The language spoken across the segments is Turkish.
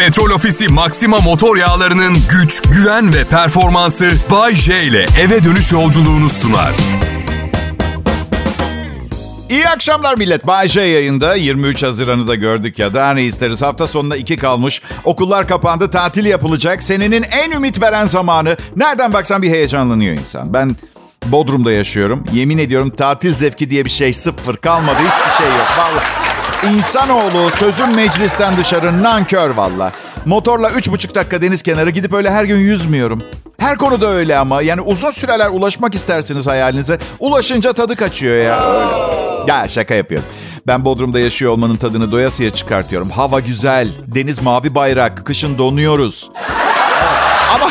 Petrol Ofisi Maxima motor yağlarının güç, güven ve performansı Bay J ile eve dönüş yolculuğunu sunar. İyi akşamlar millet. Bay J yayında 23 Haziran'ı da gördük ya. Daha ne isteriz? Hafta sonunda iki kalmış. Okullar kapandı, tatil yapılacak. Senenin en ümit veren zamanı. Nereden baksan bir heyecanlanıyor insan. Ben Bodrum'da yaşıyorum. Yemin ediyorum tatil zevki diye bir şey sıfır kalmadı. Hiçbir şey yok. Vallahi. İnsanoğlu sözün meclisten dışarı nankör valla. Motorla üç buçuk dakika deniz kenarı gidip öyle her gün yüzmüyorum. Her konuda öyle ama. Yani uzun süreler ulaşmak istersiniz hayalinize. Ulaşınca tadı kaçıyor ya. Öyle. Ya şaka yapıyorum. Ben Bodrum'da yaşıyor olmanın tadını doyasıya çıkartıyorum. Hava güzel, deniz mavi bayrak, kışın donuyoruz. ama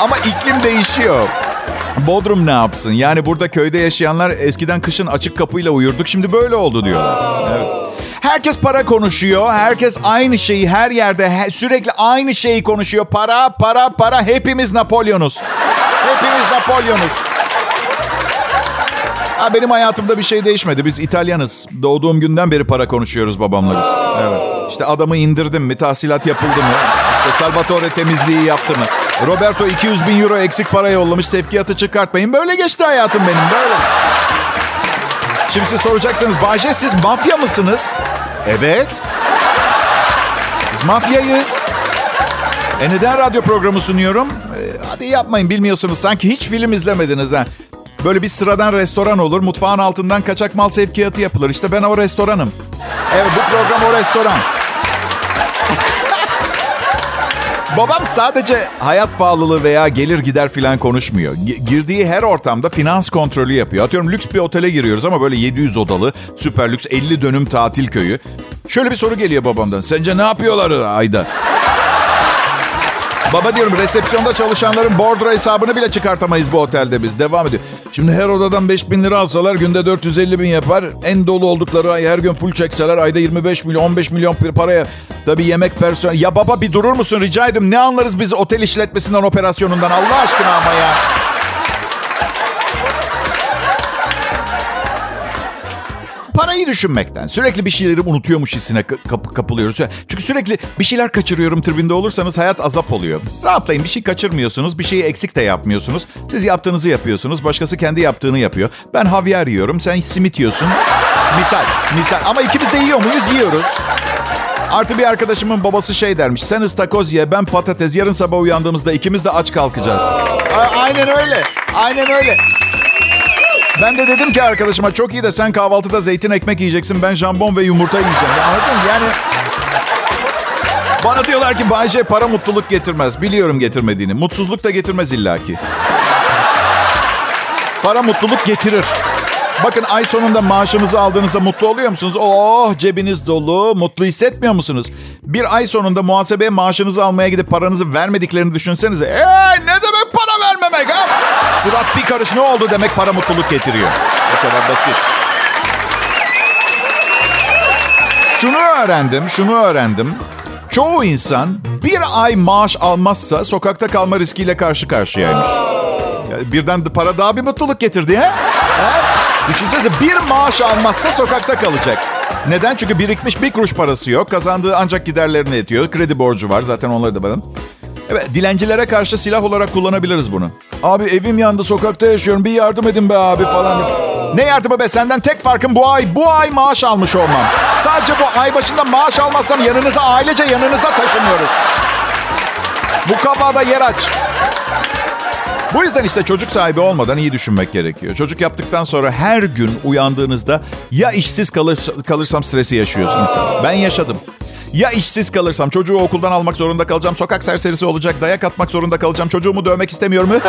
ama iklim değişiyor. Bodrum ne yapsın? Yani burada köyde yaşayanlar eskiden kışın açık kapıyla uyurduk. Şimdi böyle oldu diyorlar. Evet. Herkes para konuşuyor. Herkes aynı şeyi her yerde sürekli aynı şeyi konuşuyor. Para, para, para. Hepimiz Napolyonuz. Hepimiz Napolyonuz. Ha, benim hayatımda bir şey değişmedi. Biz İtalyanız. Doğduğum günden beri para konuşuyoruz babamla biz. Evet. İşte adamı indirdim mi? Tahsilat yapıldı mı? İşte Salvatore temizliği yaptı mı? Roberto 200 bin euro eksik para yollamış. Sevkiyatı çıkartmayın. Böyle geçti hayatım benim. Böyle. Şimdi siz soracaksınız. Bahçe siz mafya mısınız? Evet. Biz mafyayız. E neden radyo programı sunuyorum? E, hadi yapmayın bilmiyorsunuz. Sanki hiç film izlemediniz ha. Böyle bir sıradan restoran olur. Mutfağın altından kaçak mal sevkiyatı yapılır. İşte ben o restoranım. Evet bu program o restoran. Babam sadece hayat pahalılığı veya gelir gider filan konuşmuyor. Girdiği her ortamda finans kontrolü yapıyor. Atıyorum lüks bir otele giriyoruz ama böyle 700 odalı, süper lüks 50 dönüm tatil köyü. Şöyle bir soru geliyor babamdan. Sence ne yapıyorlar ayda? Baba diyorum resepsiyonda çalışanların bordro hesabını bile çıkartamayız bu otelde biz. Devam ediyor. Şimdi her odadan 5 bin lira alsalar günde 450 bin yapar. En dolu oldukları ay her gün full çekseler ayda 25 milyon 15 milyon bir paraya. Tabii yemek personel. Ya baba bir durur musun rica ederim. Ne anlarız biz otel işletmesinden operasyonundan Allah aşkına ama ya. Parayı düşünmekten. Sürekli bir şeyleri unutuyormuş hissine kap- kapılıyoruz. Çünkü sürekli bir şeyler kaçırıyorum tribinde olursanız hayat azap oluyor. Rahatlayın bir şey kaçırmıyorsunuz. Bir şeyi eksik de yapmıyorsunuz. Siz yaptığınızı yapıyorsunuz. Başkası kendi yaptığını yapıyor. Ben havyar yiyorum. Sen simit yiyorsun. Misal. Misal. Ama ikimiz de yiyor muyuz? Yiyoruz. Artı bir arkadaşımın babası şey dermiş. Sen ıstakoz ye, ben patates. Yarın sabah uyandığımızda ikimiz de aç kalkacağız. Aynen öyle. Aynen öyle. Ben de dedim ki arkadaşıma çok iyi de sen kahvaltıda zeytin ekmek yiyeceksin. Ben jambon ve yumurta yiyeceğim. Anladın mı? Yani bana diyorlar ki Bayce para mutluluk getirmez. Biliyorum getirmediğini. Mutsuzluk da getirmez illaki. Para mutluluk getirir. Bakın ay sonunda maaşınızı aldığınızda mutlu oluyor musunuz? Oh cebiniz dolu. Mutlu hissetmiyor musunuz? Bir ay sonunda muhasebeye maaşınızı almaya gidip paranızı vermediklerini düşünsenize. Eee ne demek para vermemek ha? Surat bir karış ne oldu demek para mutluluk getiriyor. Bu kadar basit. Şunu öğrendim, şunu öğrendim. Çoğu insan bir ay maaş almazsa sokakta kalma riskiyle karşı karşıyaymış. Birden de para daha bir mutluluk getirdi ha? ha? Düşünsenize bir maaş almazsa sokakta kalacak. Neden? Çünkü birikmiş bir kuruş parası yok. Kazandığı ancak giderlerini yetiyor. Kredi borcu var zaten onları da benim. Evet dilencilere karşı silah olarak kullanabiliriz bunu. Abi evim yandı sokakta yaşıyorum bir yardım edin be abi falan. Ne yardımı be senden tek farkım bu ay bu ay maaş almış olmam. Sadece bu ay başında maaş almazsam yanınıza ailece yanınıza taşınıyoruz. Bu kafada yer aç. Bu yüzden işte çocuk sahibi olmadan iyi düşünmek gerekiyor. Çocuk yaptıktan sonra her gün uyandığınızda ya işsiz kalır, kalırsam stresi yaşıyoruz insan. Ben yaşadım. Ya işsiz kalırsam çocuğu okuldan almak zorunda kalacağım. Sokak serserisi olacak. Dayak atmak zorunda kalacağım. Çocuğumu dövmek istemiyorum.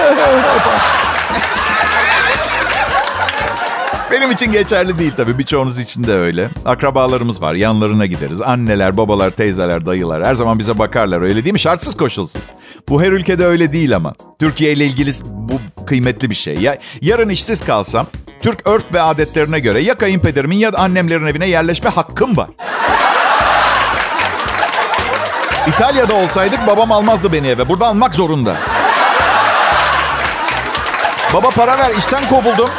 Benim için geçerli değil tabii. Birçoğunuz için de öyle. Akrabalarımız var. Yanlarına gideriz. Anneler, babalar, teyzeler, dayılar. Her zaman bize bakarlar. Öyle değil mi? Şartsız koşulsuz. Bu her ülkede öyle değil ama. Türkiye ile ilgili bu kıymetli bir şey. Ya, yarın işsiz kalsam Türk örf ve adetlerine göre ya kayınpederimin ya da annemlerin evine yerleşme hakkım var. İtalya'da olsaydık babam almazdı beni eve. Burada almak zorunda. Baba para ver işten kovuldum.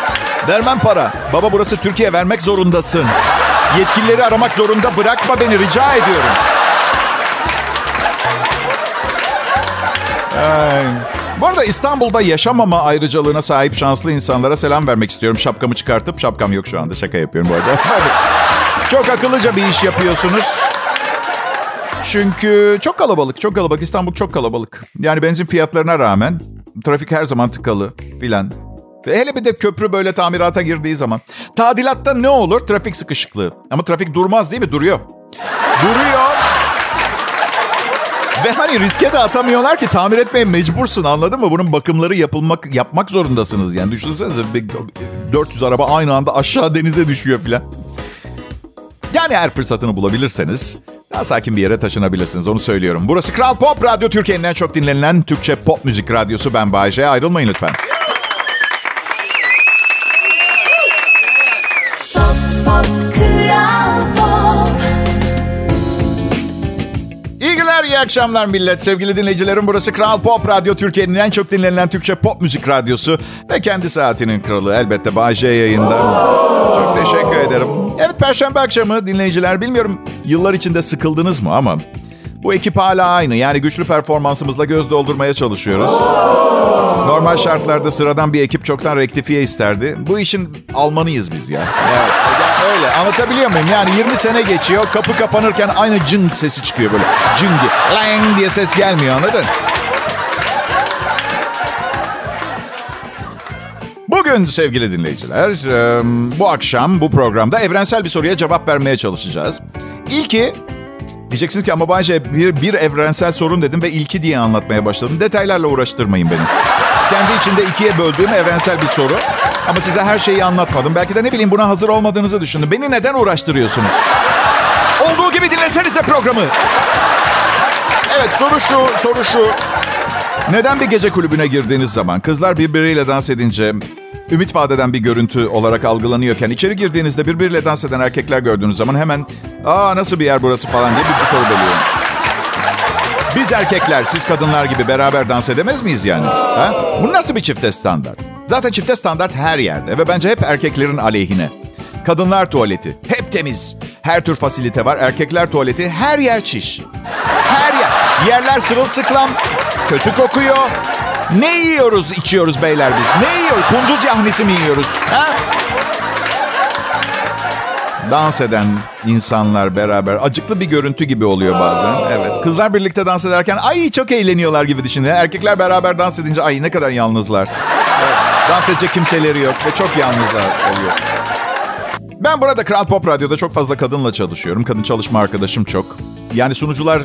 Vermem para. Baba burası Türkiye vermek zorundasın. Yetkilileri aramak zorunda bırakma beni rica ediyorum. Ay. Bu arada İstanbul'da yaşamama ayrıcalığına sahip şanslı insanlara selam vermek istiyorum. Şapkamı çıkartıp şapkam yok şu anda. Şaka yapıyorum bu arada. çok akıllıca bir iş yapıyorsunuz. Çünkü çok kalabalık, çok kalabalık. İstanbul çok kalabalık. Yani benzin fiyatlarına rağmen trafik her zaman tıkalı filan. Hele bir de köprü böyle tamirata girdiği zaman. Tadilatta ne olur? Trafik sıkışıklığı. Ama trafik durmaz değil mi? Duruyor. Duruyor. Ve hani riske de atamıyorlar ki tamir etmeye mecbursun anladın mı? Bunun bakımları yapılmak yapmak zorundasınız yani. Düşünsenize 400 araba aynı anda aşağı denize düşüyor filan. Yani her fırsatını bulabilirseniz daha sakin bir yere taşınabilirsiniz onu söylüyorum. Burası Kral Pop Radyo Türkiye'nin en çok dinlenilen Türkçe pop müzik radyosu. Ben Bayece. Ayrılmayın lütfen. İyi iyi akşamlar millet. Sevgili dinleyicilerim burası Kral Pop Radyo Türkiye'nin en çok dinlenilen Türkçe pop müzik radyosu. Ve kendi saatinin kralı elbette Bay yayında. Çok teşekkür ederim. Evet Perşembe akşamı dinleyiciler bilmiyorum yıllar içinde sıkıldınız mı ama bu ekip hala aynı. Yani güçlü performansımızla göz doldurmaya çalışıyoruz. Normal şartlarda sıradan bir ekip çoktan rektifiye isterdi. Bu işin Almanıyız biz ya. Evet, öyle. Anlatabiliyor muyum? Yani 20 sene geçiyor. Kapı kapanırken aynı cing sesi çıkıyor böyle. Cing diye. Lang diye ses gelmiyor anladın? Bugün sevgili dinleyiciler, bu akşam bu programda evrensel bir soruya cevap vermeye çalışacağız. İlki Diyeceksiniz ki ama bence bir, bir evrensel sorun dedim ve ilki diye anlatmaya başladım. Detaylarla uğraştırmayın beni. Kendi içinde ikiye böldüğüm evrensel bir soru. Ama size her şeyi anlatmadım. Belki de ne bileyim buna hazır olmadığınızı düşündüm. Beni neden uğraştırıyorsunuz? Olduğu gibi dinlesenize programı. Evet soru şu, soru şu. Neden bir gece kulübüne girdiğiniz zaman kızlar birbiriyle dans edince ümit vadeden bir görüntü olarak algılanıyorken içeri girdiğinizde birbiriyle dans eden erkekler gördüğünüz zaman hemen aa nasıl bir yer burası falan diye bir soru geliyor. Biz erkekler siz kadınlar gibi beraber dans edemez miyiz yani? Ha? Bu nasıl bir çifte standart? Zaten çifte standart her yerde ve bence hep erkeklerin aleyhine. Kadınlar tuvaleti hep temiz. Her tür fasilite var. Erkekler tuvaleti her yer çiş. Her yer. Yerler sırılsıklam. Kötü kokuyor. Ne yiyoruz, içiyoruz beyler biz? Ne yiyoruz? Kunduz yahnisi mi yiyoruz? Ha? Dans eden insanlar beraber acıklı bir görüntü gibi oluyor bazen. Evet. Kızlar birlikte dans ederken ay çok eğleniyorlar gibi düşünüyor. Erkekler beraber dans edince ay ne kadar yalnızlar. Evet. Dans edecek kimseleri yok ve çok yalnızlar oluyor. Ben burada Kral Pop Radyo'da çok fazla kadınla çalışıyorum. Kadın çalışma arkadaşım çok. Yani sunucular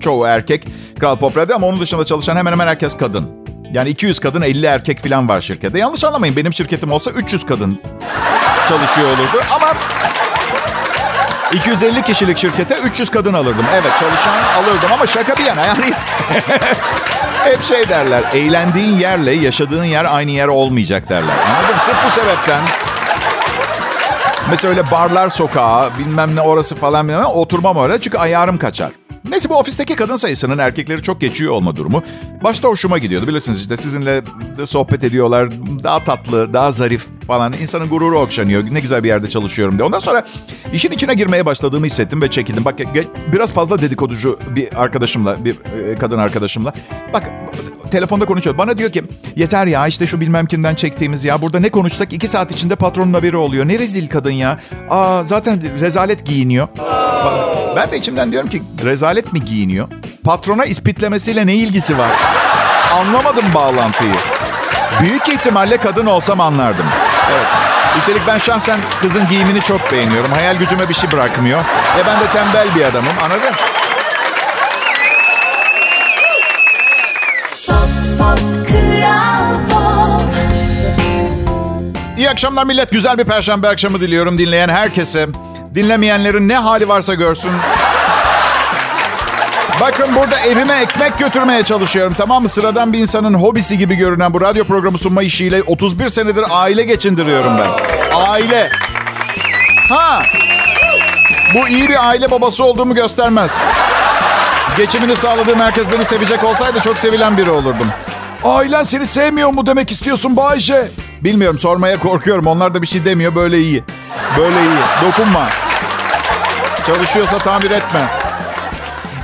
çoğu erkek Kral Pop Radyo ama onun dışında çalışan hemen hemen herkes kadın. Yani 200 kadın 50 erkek falan var şirkette. Yanlış anlamayın benim şirketim olsa 300 kadın çalışıyor olurdu. Ama 250 kişilik şirkete 300 kadın alırdım. Evet çalışan alırdım ama şaka bir yana yani. Hep şey derler. Eğlendiğin yerle yaşadığın yer aynı yer olmayacak derler. Anladın Sırf bu sebepten Mesela öyle barlar sokağı bilmem ne orası falan bilmem oturmam orada çünkü ayarım kaçar. Neyse bu ofisteki kadın sayısının erkekleri çok geçiyor olma durumu. Başta hoşuma gidiyordu. Bilirsiniz işte sizinle sohbet ediyorlar. Daha tatlı, daha zarif falan. İnsanın gururu okşanıyor. Ne güzel bir yerde çalışıyorum diye. Ondan sonra işin içine girmeye başladığımı hissettim ve çekildim. Bak biraz fazla dedikoducu bir arkadaşımla, bir e, kadın arkadaşımla. Bak telefonda konuşuyor. Bana diyor ki yeter ya işte şu bilmem kimden çektiğimiz ya. Burada ne konuşsak iki saat içinde patronun haberi oluyor. Ne rezil kadın ya. Aa zaten rezalet giyiniyor. Ben de içimden diyorum ki rezalet mi giyiniyor? Patrona ispitlemesiyle ne ilgisi var? Anlamadım bağlantıyı. Büyük ihtimalle kadın olsam anlardım. Evet. Üstelik ben şahsen kızın giyimini çok beğeniyorum. Hayal gücüme bir şey bırakmıyor. E ben de tembel bir adamım anladın? İyi akşamlar millet. Güzel bir perşembe akşamı diliyorum dinleyen herkese. Dinlemeyenlerin ne hali varsa görsün. Bakın burada evime ekmek götürmeye çalışıyorum tamam mı? Sıradan bir insanın hobisi gibi görünen bu radyo programı sunma işiyle 31 senedir aile geçindiriyorum ben. Aile. Ha. Bu iyi bir aile babası olduğumu göstermez. Geçimini sağladığım herkes beni sevecek olsaydı çok sevilen biri olurdum. Ailen seni sevmiyor mu demek istiyorsun Bayce? Bilmiyorum sormaya korkuyorum. Onlar da bir şey demiyor. Böyle iyi. Böyle iyi. Dokunma. Çalışıyorsa tamir etme.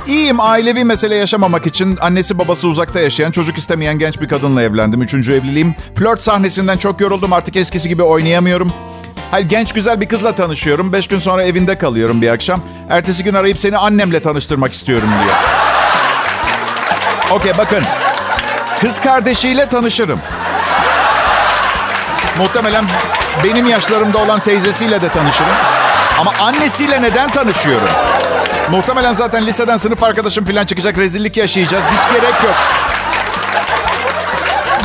İyiyim ailevi mesele yaşamamak için annesi babası uzakta yaşayan çocuk istemeyen genç bir kadınla evlendim. Üçüncü evliliğim. Flört sahnesinden çok yoruldum artık eskisi gibi oynayamıyorum. Hayır genç güzel bir kızla tanışıyorum. Beş gün sonra evinde kalıyorum bir akşam. Ertesi gün arayıp seni annemle tanıştırmak istiyorum diyor. Okey bakın. Kız kardeşiyle tanışırım. Muhtemelen benim yaşlarımda olan teyzesiyle de tanışırım. Ama annesiyle neden tanışıyorum? Muhtemelen zaten liseden sınıf arkadaşım falan çıkacak. Rezillik yaşayacağız. Hiç gerek yok.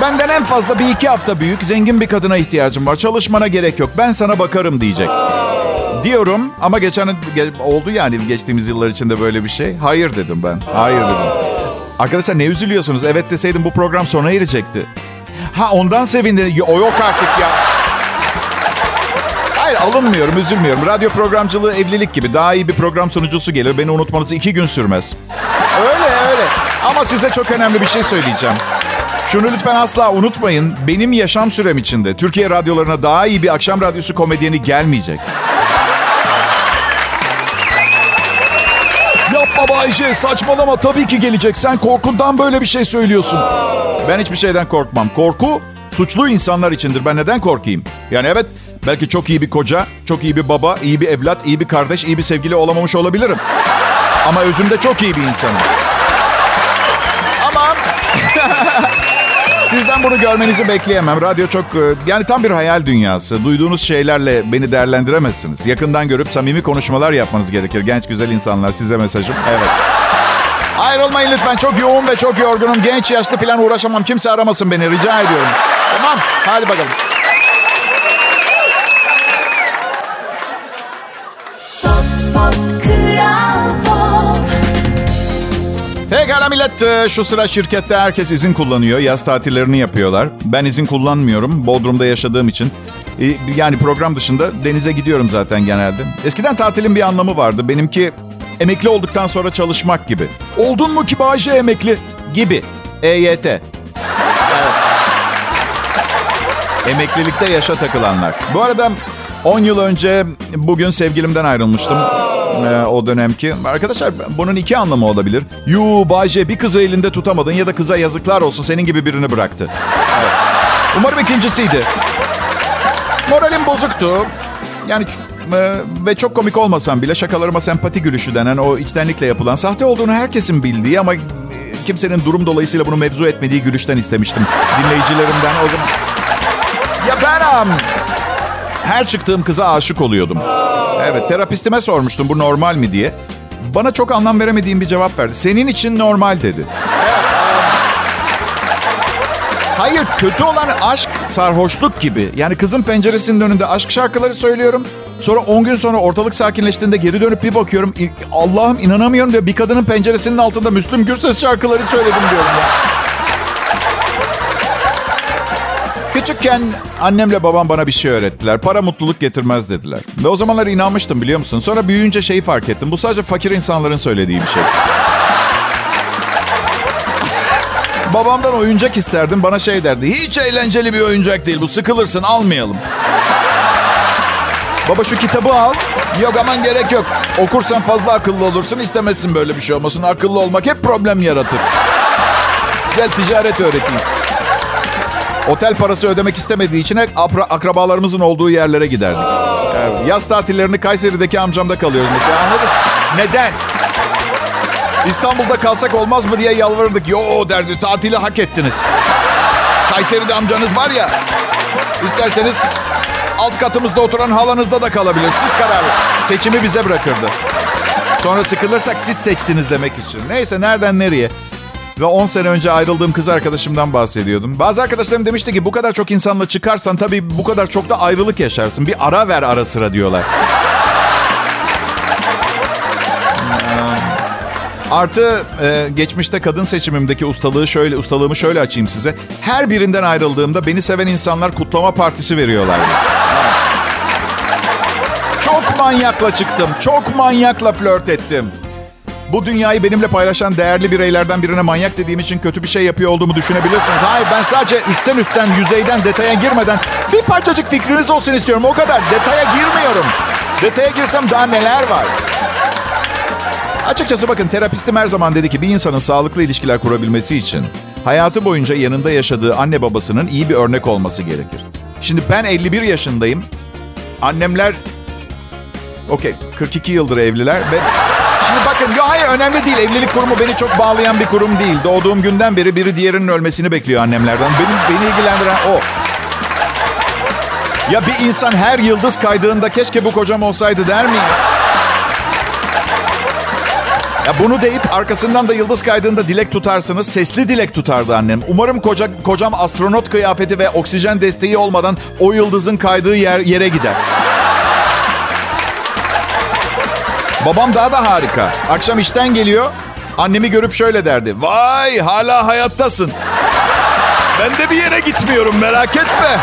Benden en fazla bir iki hafta büyük zengin bir kadına ihtiyacım var. Çalışmana gerek yok. Ben sana bakarım diyecek. Diyorum ama geçen oldu yani geçtiğimiz yıllar içinde böyle bir şey. Hayır dedim ben. Hayır dedim. Arkadaşlar ne üzülüyorsunuz? Evet deseydim bu program sona erecekti. Ha ondan sevindi. O yok artık ya. Hayır alınmıyorum, üzülmüyorum. Radyo programcılığı evlilik gibi. Daha iyi bir program sunucusu gelir. Beni unutmanız iki gün sürmez. Öyle öyle. Ama size çok önemli bir şey söyleyeceğim. Şunu lütfen asla unutmayın. Benim yaşam sürem içinde Türkiye radyolarına daha iyi bir akşam radyosu komedyeni gelmeyecek. Yapma Bayce saçmalama tabii ki gelecek. Sen korkundan böyle bir şey söylüyorsun. Ben hiçbir şeyden korkmam. Korku suçlu insanlar içindir. Ben neden korkayım? Yani evet belki çok iyi bir koca, çok iyi bir baba, iyi bir evlat, iyi bir kardeş, iyi bir sevgili olamamış olabilirim. Ama özümde çok iyi bir insanım. Ama sizden bunu görmenizi bekleyemem. Radyo çok yani tam bir hayal dünyası. Duyduğunuz şeylerle beni değerlendiremezsiniz. Yakından görüp samimi konuşmalar yapmanız gerekir. Genç güzel insanlar size mesajım. Evet. Ayrılmayın lütfen. Çok yoğun ve çok yorgunum. Genç yaşlı falan uğraşamam. Kimse aramasın beni. Rica ediyorum. Tamam. Hadi bakalım. Pekala millet. Ee, şu sıra şirkette herkes izin kullanıyor. Yaz tatillerini yapıyorlar. Ben izin kullanmıyorum. Bodrum'da yaşadığım için. Ee, yani program dışında denize gidiyorum zaten genelde. Eskiden tatilin bir anlamı vardı. Benimki emekli olduktan sonra çalışmak gibi. Oldun mu ki Bayce emekli? Gibi. EYT. Emeklilikte yaşa takılanlar. Bu arada 10 yıl önce bugün sevgilimden ayrılmıştım. Ee, o dönemki. Arkadaşlar bunun iki anlamı olabilir. Yu Bayce bir kızı elinde tutamadın ya da kıza yazıklar olsun senin gibi birini bıraktı. Evet. Umarım ikincisiydi. Moralim bozuktu. Yani e, ve çok komik olmasam bile şakalarıma sempati gülüşü denen o içtenlikle yapılan sahte olduğunu herkesin bildiği ama e, kimsenin durum dolayısıyla bunu mevzu etmediği gülüşten istemiştim. Dinleyicilerimden o zaman. Ya ben um, her çıktığım kıza aşık oluyordum. Evet terapistime sormuştum bu normal mi diye. Bana çok anlam veremediğim bir cevap verdi. Senin için normal dedi. Hayır kötü olan aşk sarhoşluk gibi. Yani kızın penceresinin önünde aşk şarkıları söylüyorum. Sonra 10 gün sonra ortalık sakinleştiğinde geri dönüp bir bakıyorum. Allah'ım inanamıyorum diyor. Bir kadının penceresinin altında Müslüm Gürses şarkıları söyledim diyorum ya. Küçükken annemle babam bana bir şey öğrettiler. Para mutluluk getirmez dediler. Ve o zamanlar inanmıştım biliyor musun? Sonra büyüyünce şeyi fark ettim. Bu sadece fakir insanların söylediği bir şey. Babamdan oyuncak isterdim. Bana şey derdi. Hiç eğlenceli bir oyuncak değil bu. Sıkılırsın almayalım. Baba şu kitabı al. Yok aman gerek yok. Okursan fazla akıllı olursun. İstemezsin böyle bir şey olmasın. Akıllı olmak hep problem yaratır. Gel ticaret öğreteyim. Otel parası ödemek istemediği için akrabalarımızın olduğu yerlere giderdik. Yaz tatillerini Kayseri'deki amcamda kalıyoruz mesela anladın? Neden? İstanbul'da kalsak olmaz mı diye yalvarırdık. Yo derdi tatili hak ettiniz. Kayseri'de amcanız var ya. İsterseniz alt katımızda oturan halanızda da kalabilir. Siz karar Seçimi bize bırakırdı. Sonra sıkılırsak siz seçtiniz demek için. Neyse nereden nereye? Ve 10 sene önce ayrıldığım kız arkadaşımdan bahsediyordum. Bazı arkadaşlarım demişti ki bu kadar çok insanla çıkarsan tabii bu kadar çok da ayrılık yaşarsın. Bir ara ver ara sıra diyorlar. Artı e, geçmişte kadın seçimimdeki ustalığı şöyle ustalığımı şöyle açayım size. Her birinden ayrıldığımda beni seven insanlar kutlama partisi veriyorlardı. Çok manyakla çıktım. Çok manyakla flört ettim. Bu dünyayı benimle paylaşan değerli bireylerden birine manyak dediğim için kötü bir şey yapıyor olduğumu düşünebilirsiniz. Hayır ben sadece üstten üstten yüzeyden detaya girmeden bir parçacık fikriniz olsun istiyorum. O kadar detaya girmiyorum. Detaya girsem daha neler var. Açıkçası bakın terapistim her zaman dedi ki bir insanın sağlıklı ilişkiler kurabilmesi için hayatı boyunca yanında yaşadığı anne babasının iyi bir örnek olması gerekir. Şimdi ben 51 yaşındayım. Annemler okey 42 yıldır evliler ve Şimdi bakın yo hayır önemli değil. Evlilik kurumu beni çok bağlayan bir kurum değil. Doğduğum günden beri biri diğerinin ölmesini bekliyor annemlerden. Benim beni ilgilendiren o. Ya bir insan her yıldız kaydığında keşke bu kocam olsaydı der mi? Ya bunu deyip arkasından da yıldız kaydığında dilek tutarsınız. Sesli dilek tutardı annem. Umarım koca, kocam astronot kıyafeti ve oksijen desteği olmadan o yıldızın kaydığı yer, yere gider. Babam daha da harika. Akşam işten geliyor. Annemi görüp şöyle derdi. Vay hala hayattasın. Ben de bir yere gitmiyorum merak etme.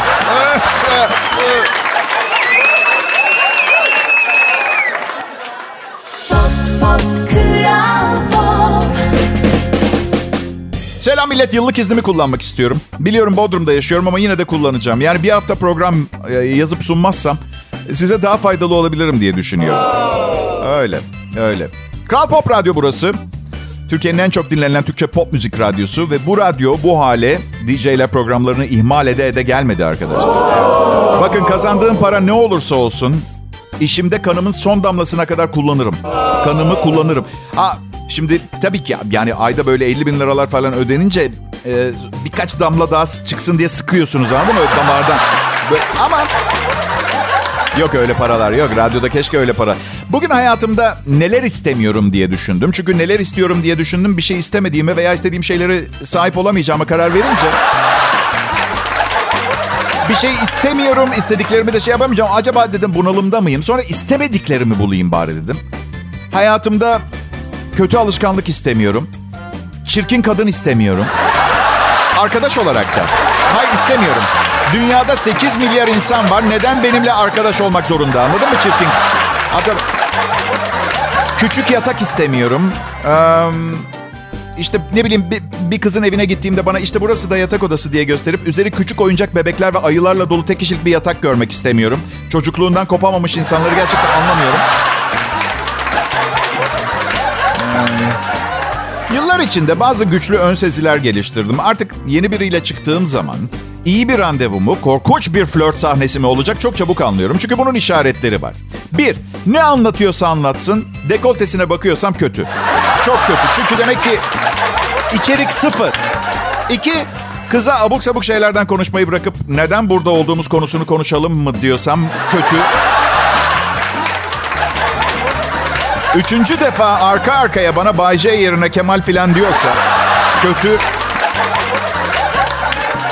Selam millet yıllık iznimi kullanmak istiyorum. Biliyorum Bodrum'da yaşıyorum ama yine de kullanacağım. Yani bir hafta program e, yazıp sunmazsam size daha faydalı olabilirim diye düşünüyorum. Öyle, öyle. Kral Pop Radyo burası. Türkiye'nin en çok dinlenen Türkçe pop müzik radyosu ve bu radyo bu hale DJ'ler programlarını ihmal ede ede gelmedi arkadaşlar. Bakın kazandığım para ne olursa olsun işimde kanımın son damlasına kadar kullanırım. Kanımı kullanırım. Ha, şimdi tabii ki yani ayda böyle 50 bin liralar falan ödenince e, birkaç damla daha çıksın diye sıkıyorsunuz anladın mı? Damardan. Böyle, ama Yok öyle paralar yok. Radyoda keşke öyle para. Bugün hayatımda neler istemiyorum diye düşündüm. Çünkü neler istiyorum diye düşündüm. Bir şey istemediğime veya istediğim şeyleri sahip olamayacağıma karar verince... Bir şey istemiyorum, istediklerimi de şey yapamayacağım. Acaba dedim bunalımda mıyım? Sonra istemediklerimi bulayım bari dedim. Hayatımda kötü alışkanlık istemiyorum. Çirkin kadın istemiyorum. Arkadaş olarak da. Hayır istemiyorum. Dünyada 8 milyar insan var. Neden benimle arkadaş olmak zorunda? Anladın mı çirkin? Hatta küçük yatak istemiyorum. Ee, işte ne bileyim bir, bir kızın evine gittiğimde bana işte burası da yatak odası diye gösterip üzeri küçük oyuncak bebekler ve ayılarla dolu tek kişilik bir yatak görmek istemiyorum. Çocukluğundan kopamamış insanları gerçekten anlamıyorum. Yıllar içinde bazı güçlü ön seziler geliştirdim. Artık yeni biriyle çıktığım zaman iyi bir randevu mu, korkunç bir flört sahnesi mi olacak çok çabuk anlıyorum. Çünkü bunun işaretleri var. Bir, ne anlatıyorsa anlatsın, dekoltesine bakıyorsam kötü. Çok kötü. Çünkü demek ki içerik sıfır. İki, kıza abuk sabuk şeylerden konuşmayı bırakıp neden burada olduğumuz konusunu konuşalım mı diyorsam kötü. Üçüncü defa arka arkaya bana Bay J yerine Kemal filan diyorsa kötü.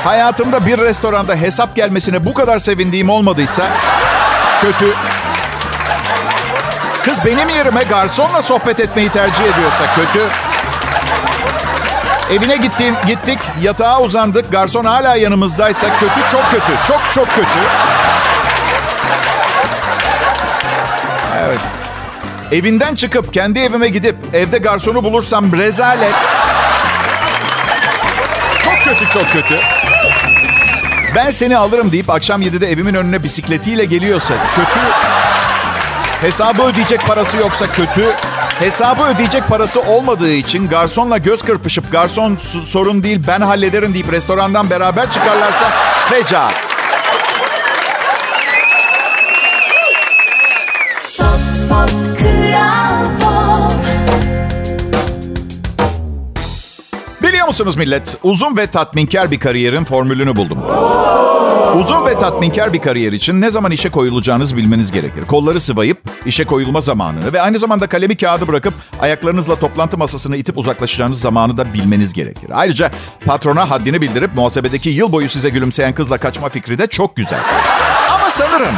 Hayatımda bir restoranda hesap gelmesine bu kadar sevindiğim olmadıysa kötü. Kız benim yerime garsonla sohbet etmeyi tercih ediyorsa kötü. Evine gittim, gittik, yatağa uzandık. Garson hala yanımızdaysa kötü, çok kötü. Çok çok kötü. Evinden çıkıp kendi evime gidip evde garsonu bulursam rezalet. Çok kötü, çok kötü. Ben seni alırım deyip akşam 7'de evimin önüne bisikletiyle geliyorsa kötü. Hesabı ödeyecek parası yoksa kötü. Hesabı ödeyecek parası olmadığı için garsonla göz kırpışıp garson sorun değil ben hallederim deyip restorandan beraber çıkarlarsa fecaat. Musunuz millet? Uzun ve tatminkar bir kariyerin formülünü buldum. Uzun ve tatminkar bir kariyer için ne zaman işe koyulacağınızı bilmeniz gerekir. Kolları sıvayıp işe koyulma zamanını ve aynı zamanda kalemi kağıdı bırakıp ayaklarınızla toplantı masasını itip uzaklaşacağınız zamanı da bilmeniz gerekir. Ayrıca patrona haddini bildirip muhasebedeki yıl boyu size gülümseyen kızla kaçma fikri de çok güzel. Ama sanırım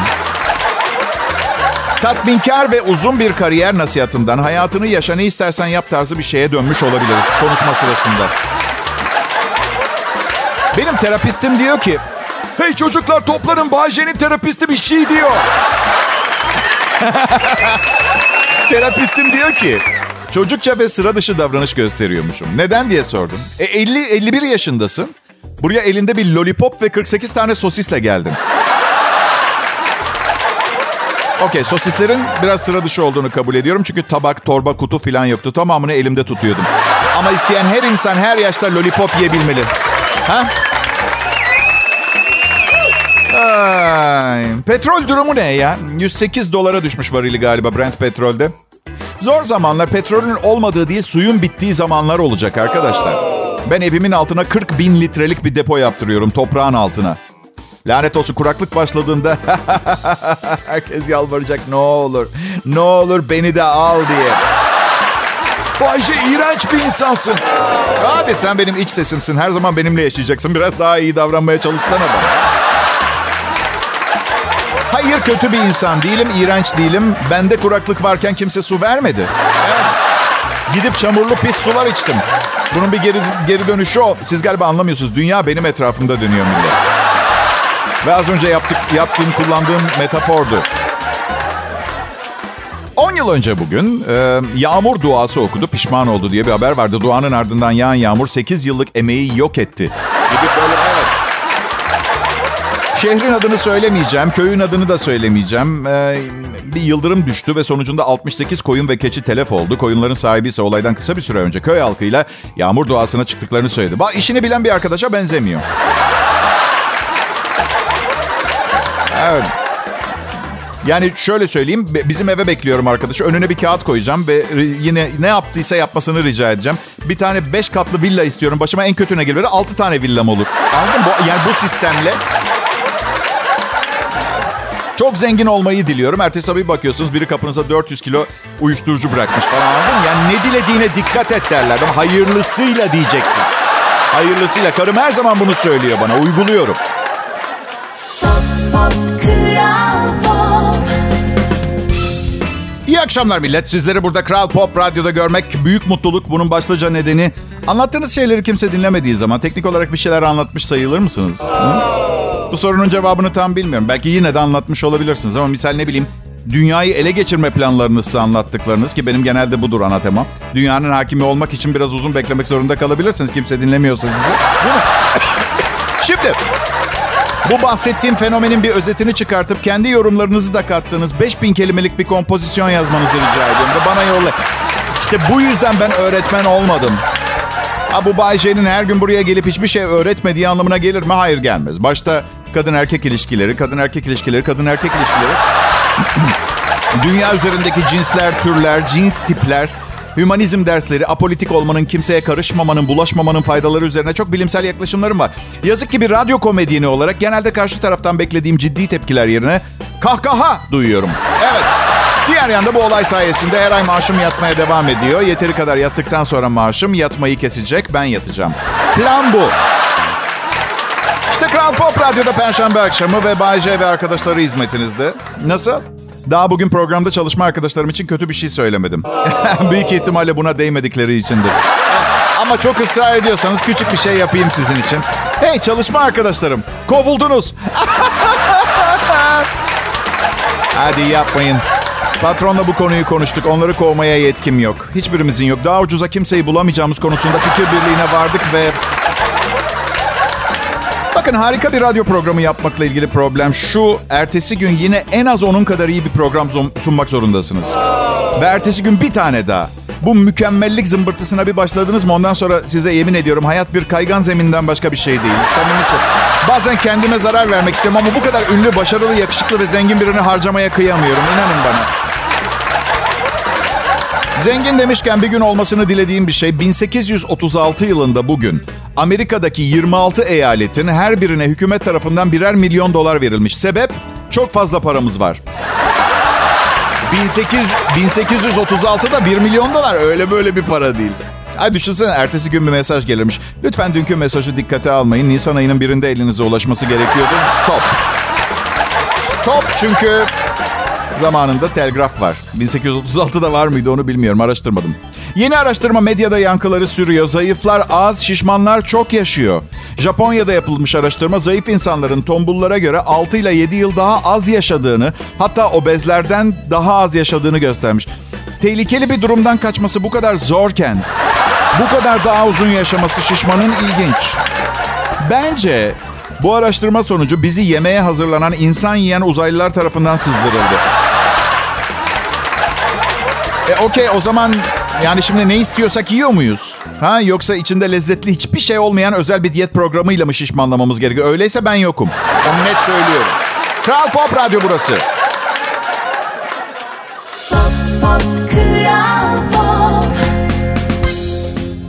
tatminkar ve uzun bir kariyer nasihatından hayatını yaşa ne istersen yap tarzı bir şeye dönmüş olabiliriz konuşma sırasında. Benim terapistim diyor ki Hey çocuklar toplanın Bay J'nin terapisti bir şey diyor. Terapistim diyor ki çocukça ve sıra dışı davranış gösteriyormuşum. Neden diye sordum. E 50 51 yaşındasın. Buraya elinde bir lollipop ve 48 tane sosisle geldin. Okey sosislerin biraz sıra dışı olduğunu kabul ediyorum. Çünkü tabak, torba, kutu falan yoktu. Tamamını elimde tutuyordum. Ama isteyen her insan her yaşta lollipop yiyebilmeli. Ha? Ay, petrol durumu ne ya? 108 dolara düşmüş varili galiba Brent petrolde. Zor zamanlar petrolün olmadığı değil suyun bittiği zamanlar olacak arkadaşlar. Ben evimin altına 40 bin litrelik bir depo yaptırıyorum toprağın altına. Lanet olsun kuraklık başladığında herkes yalvaracak ne olur ne olur beni de al diye. Bayce iğrenç bir insansın. Hadi sen benim iç sesimsin her zaman benimle yaşayacaksın biraz daha iyi davranmaya çalışsana bana. Hayır kötü bir insan değilim, iğrenç değilim. Bende kuraklık varken kimse su vermedi. Gidip çamurlu pis sular içtim. Bunun bir geri, geri dönüşü o. Siz galiba anlamıyorsunuz. Dünya benim etrafımda dönüyor millet. Ve az önce yaptık, yaptığım, kullandığım metafordu. 10 yıl önce bugün e, yağmur duası okudu, pişman oldu diye bir haber vardı. Duanın ardından yağan yağmur 8 yıllık emeği yok etti. Gibi böyle evet. Şehrin adını söylemeyeceğim, köyün adını da söylemeyeceğim. Ee, bir yıldırım düştü ve sonucunda 68 koyun ve keçi telef oldu. Koyunların sahibi ise olaydan kısa bir süre önce köy halkıyla yağmur duasına çıktıklarını söyledi. Ba işini bilen bir arkadaşa benzemiyor. Evet. Yani şöyle söyleyeyim, bizim eve bekliyorum arkadaşı. Önüne bir kağıt koyacağım ve yine ne yaptıysa yapmasını rica edeceğim. Bir tane beş katlı villa istiyorum. Başıma en kötü ne gelir? Altı tane villam olur. Anladın mı? Yani bu sistemle çok zengin olmayı diliyorum. Ertesi sabah bakıyorsunuz biri kapınıza 400 kilo uyuşturucu bırakmış falan anladın Yani ne dilediğine dikkat et derler. Ama hayırlısıyla diyeceksin. Hayırlısıyla. Karım her zaman bunu söylüyor bana. Uyguluyorum. Akşamlar millet. Sizleri burada Kral Pop Radyo'da görmek büyük mutluluk. Bunun başlıca nedeni anlattığınız şeyleri kimse dinlemediği zaman teknik olarak bir şeyler anlatmış sayılır mısınız? Hı? Bu sorunun cevabını tam bilmiyorum. Belki yine de anlatmış olabilirsiniz ama misal ne bileyim dünyayı ele geçirme planlarınız size anlattıklarınız ki benim genelde budur ana temam. Dünyanın hakimi olmak için biraz uzun beklemek zorunda kalabilirsiniz kimse dinlemiyorsa sizi. Değil mi? Şimdi bu bahsettiğim fenomenin bir özetini çıkartıp kendi yorumlarınızı da kattığınız 5000 kelimelik bir kompozisyon yazmanızı rica ediyorum ve bana yolla. İşte bu yüzden ben öğretmen olmadım. Ha, bu Bay J'nin her gün buraya gelip hiçbir şey öğretmediği anlamına gelir mi? Hayır gelmez. Başta kadın erkek ilişkileri, kadın erkek ilişkileri, kadın erkek ilişkileri. Dünya üzerindeki cinsler, türler, cins tipler, hümanizm dersleri, apolitik olmanın, kimseye karışmamanın, bulaşmamanın faydaları üzerine çok bilimsel yaklaşımlarım var. Yazık ki bir radyo komedyeni olarak genelde karşı taraftan beklediğim ciddi tepkiler yerine kahkaha duyuyorum. Evet. Diğer yanda bu olay sayesinde her ay maaşım yatmaya devam ediyor. Yeteri kadar yattıktan sonra maaşım yatmayı kesecek. Ben yatacağım. Plan bu. İşte Kral Pop Radyo'da Perşembe akşamı ve Bay J ve arkadaşları hizmetinizde. Nasıl? Daha bugün programda çalışma arkadaşlarım için kötü bir şey söylemedim. Büyük ihtimalle buna değmedikleri içindir. Ama çok ısrar ediyorsanız küçük bir şey yapayım sizin için. Hey çalışma arkadaşlarım, kovuldunuz. Hadi yapmayın. Patronla bu konuyu konuştuk. Onları kovmaya yetkim yok. Hiçbirimizin yok. Daha ucuza kimseyi bulamayacağımız konusunda fikir birliğine vardık ve... Bakın harika bir radyo programı yapmakla ilgili problem şu. Ertesi gün yine en az onun kadar iyi bir program sunmak zorundasınız. Ve ertesi gün bir tane daha. Bu mükemmellik zımbırtısına bir başladınız mı ondan sonra size yemin ediyorum hayat bir kaygan zeminden başka bir şey değil. Samimi Bazen kendime zarar vermek istiyorum ama bu kadar ünlü, başarılı, yakışıklı ve zengin birini harcamaya kıyamıyorum. İnanın bana. Zengin demişken bir gün olmasını dilediğim bir şey 1836 yılında bugün Amerika'daki 26 eyaletin her birine hükümet tarafından birer milyon dolar verilmiş. Sebep çok fazla paramız var. 1800, 1836'da 1 milyon dolar öyle böyle bir para değil. Ay düşünsene ertesi gün bir mesaj gelirmiş. Lütfen dünkü mesajı dikkate almayın. Nisan ayının birinde elinize ulaşması gerekiyordu. Stop. Stop çünkü zamanında telgraf var. 1836'da var mıydı onu bilmiyorum araştırmadım. Yeni araştırma medyada yankıları sürüyor. Zayıflar az, şişmanlar çok yaşıyor. Japonya'da yapılmış araştırma zayıf insanların tombullara göre 6 ile 7 yıl daha az yaşadığını, hatta obezlerden daha az yaşadığını göstermiş. Tehlikeli bir durumdan kaçması bu kadar zorken bu kadar daha uzun yaşaması şişmanın ilginç. Bence bu araştırma sonucu bizi yemeye hazırlanan insan yiyen uzaylılar tarafından sızdırıldı. E okey o zaman yani şimdi ne istiyorsak yiyor muyuz? Ha yoksa içinde lezzetli hiçbir şey olmayan özel bir diyet programıyla mı şişmanlamamız gerekiyor? Öyleyse ben yokum. Onu net söylüyorum. Kral Pop Radyo burası.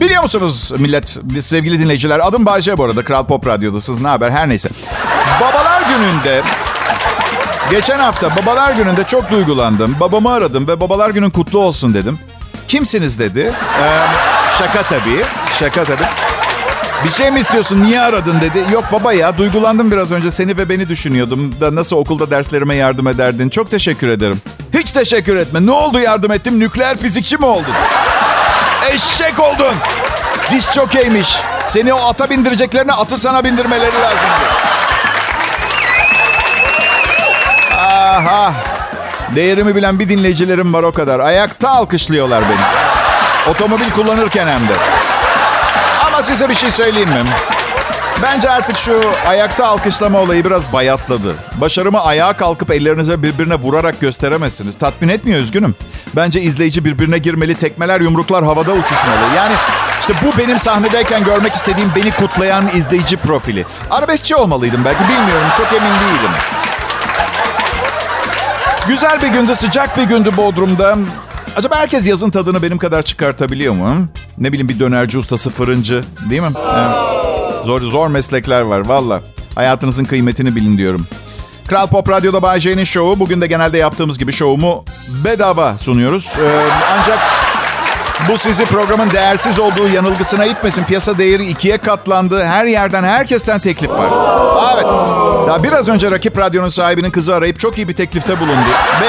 Biliyor musunuz millet, sevgili dinleyiciler? Adım Bayce bu arada. Kral Pop Radyo'dasınız. Ne haber? Her neyse. Babalar gününde Geçen hafta babalar gününde çok duygulandım. Babamı aradım ve babalar günün kutlu olsun dedim. Kimsiniz dedi. Ee, şaka tabii. Şaka tabii. Bir şey mi istiyorsun? Niye aradın dedi. Yok baba ya duygulandım biraz önce. Seni ve beni düşünüyordum. Da nasıl okulda derslerime yardım ederdin. Çok teşekkür ederim. Hiç teşekkür etme. Ne oldu yardım ettim? Nükleer fizikçi mi oldun? Eşek oldun. Diş çok iyiymiş. Seni o ata bindireceklerine atı sana bindirmeleri lazım. Aha. Değerimi bilen bir dinleyicilerim var o kadar. Ayakta alkışlıyorlar beni. Otomobil kullanırken hem de. Ama size bir şey söyleyeyim mi? Bence artık şu ayakta alkışlama olayı biraz bayatladı. Başarımı ayağa kalkıp ellerinize birbirine vurarak gösteremezsiniz. Tatmin etmiyor üzgünüm. Bence izleyici birbirine girmeli, tekmeler, yumruklar havada uçuşmalı. Yani işte bu benim sahnedeyken görmek istediğim beni kutlayan izleyici profili. Arabeskçi olmalıydım belki bilmiyorum çok emin değilim. Güzel bir gündü, sıcak bir gündü Bodrum'da. Acaba herkes yazın tadını benim kadar çıkartabiliyor mu? Ne bileyim bir dönerci ustası, fırıncı değil mi? Zor, zor meslekler var valla. Hayatınızın kıymetini bilin diyorum. Kral Pop Radyo'da Bay J'nin şovu. Bugün de genelde yaptığımız gibi şovumu bedava sunuyoruz. Ee, ancak bu sizi programın değersiz olduğu yanılgısına itmesin. Piyasa değeri ikiye katlandı. Her yerden, herkesten teklif var. Evet. Daha biraz önce rakip radyonun sahibinin kızı arayıp çok iyi bir teklifte bulundu. Ve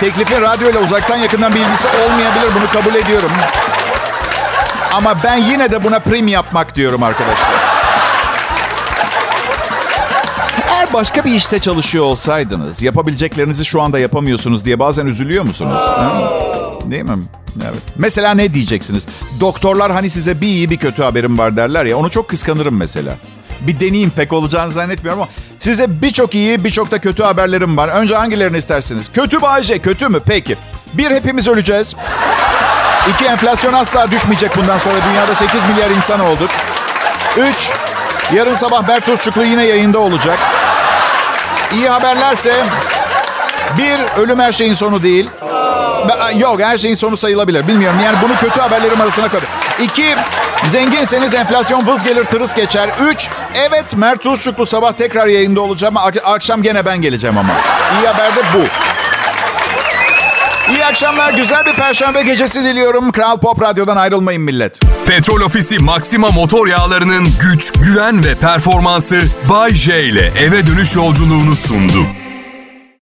teklifin radyoyla uzaktan yakından bir ilgisi olmayabilir. Bunu kabul ediyorum. Ama ben yine de buna prim yapmak diyorum arkadaşlar. Eğer başka bir işte çalışıyor olsaydınız, yapabileceklerinizi şu anda yapamıyorsunuz diye bazen üzülüyor musunuz? Ha? Değil mi? Evet. Mesela ne diyeceksiniz? Doktorlar hani size bir iyi bir kötü haberim var derler ya. Onu çok kıskanırım mesela. Bir deneyim pek olacağını zannetmiyorum ama size birçok iyi birçok da kötü haberlerim var. Önce hangilerini istersiniz? Kötü Bayce, kötü mü? Peki. Bir, hepimiz öleceğiz. İki, enflasyon asla düşmeyecek bundan sonra. Dünyada 8 milyar insan olduk. Üç, yarın sabah Bertos Şuklu yine yayında olacak. İyi haberlerse bir, ölüm her şeyin sonu değil. Yok her şeyin sonu sayılabilir. Bilmiyorum yani bunu kötü haberlerim arasına koy. İki, zenginseniz enflasyon vız gelir tırıs geçer. Üç, evet Mert Uzçuklu sabah tekrar yayında olacağım. Akşam gene ben geleceğim ama. İyi haber de bu. İyi akşamlar. Güzel bir perşembe gecesi diliyorum. Kral Pop Radyo'dan ayrılmayın millet. Petrol Ofisi Maxima motor yağlarının güç, güven ve performansı Bay J ile eve dönüş yolculuğunu sundu.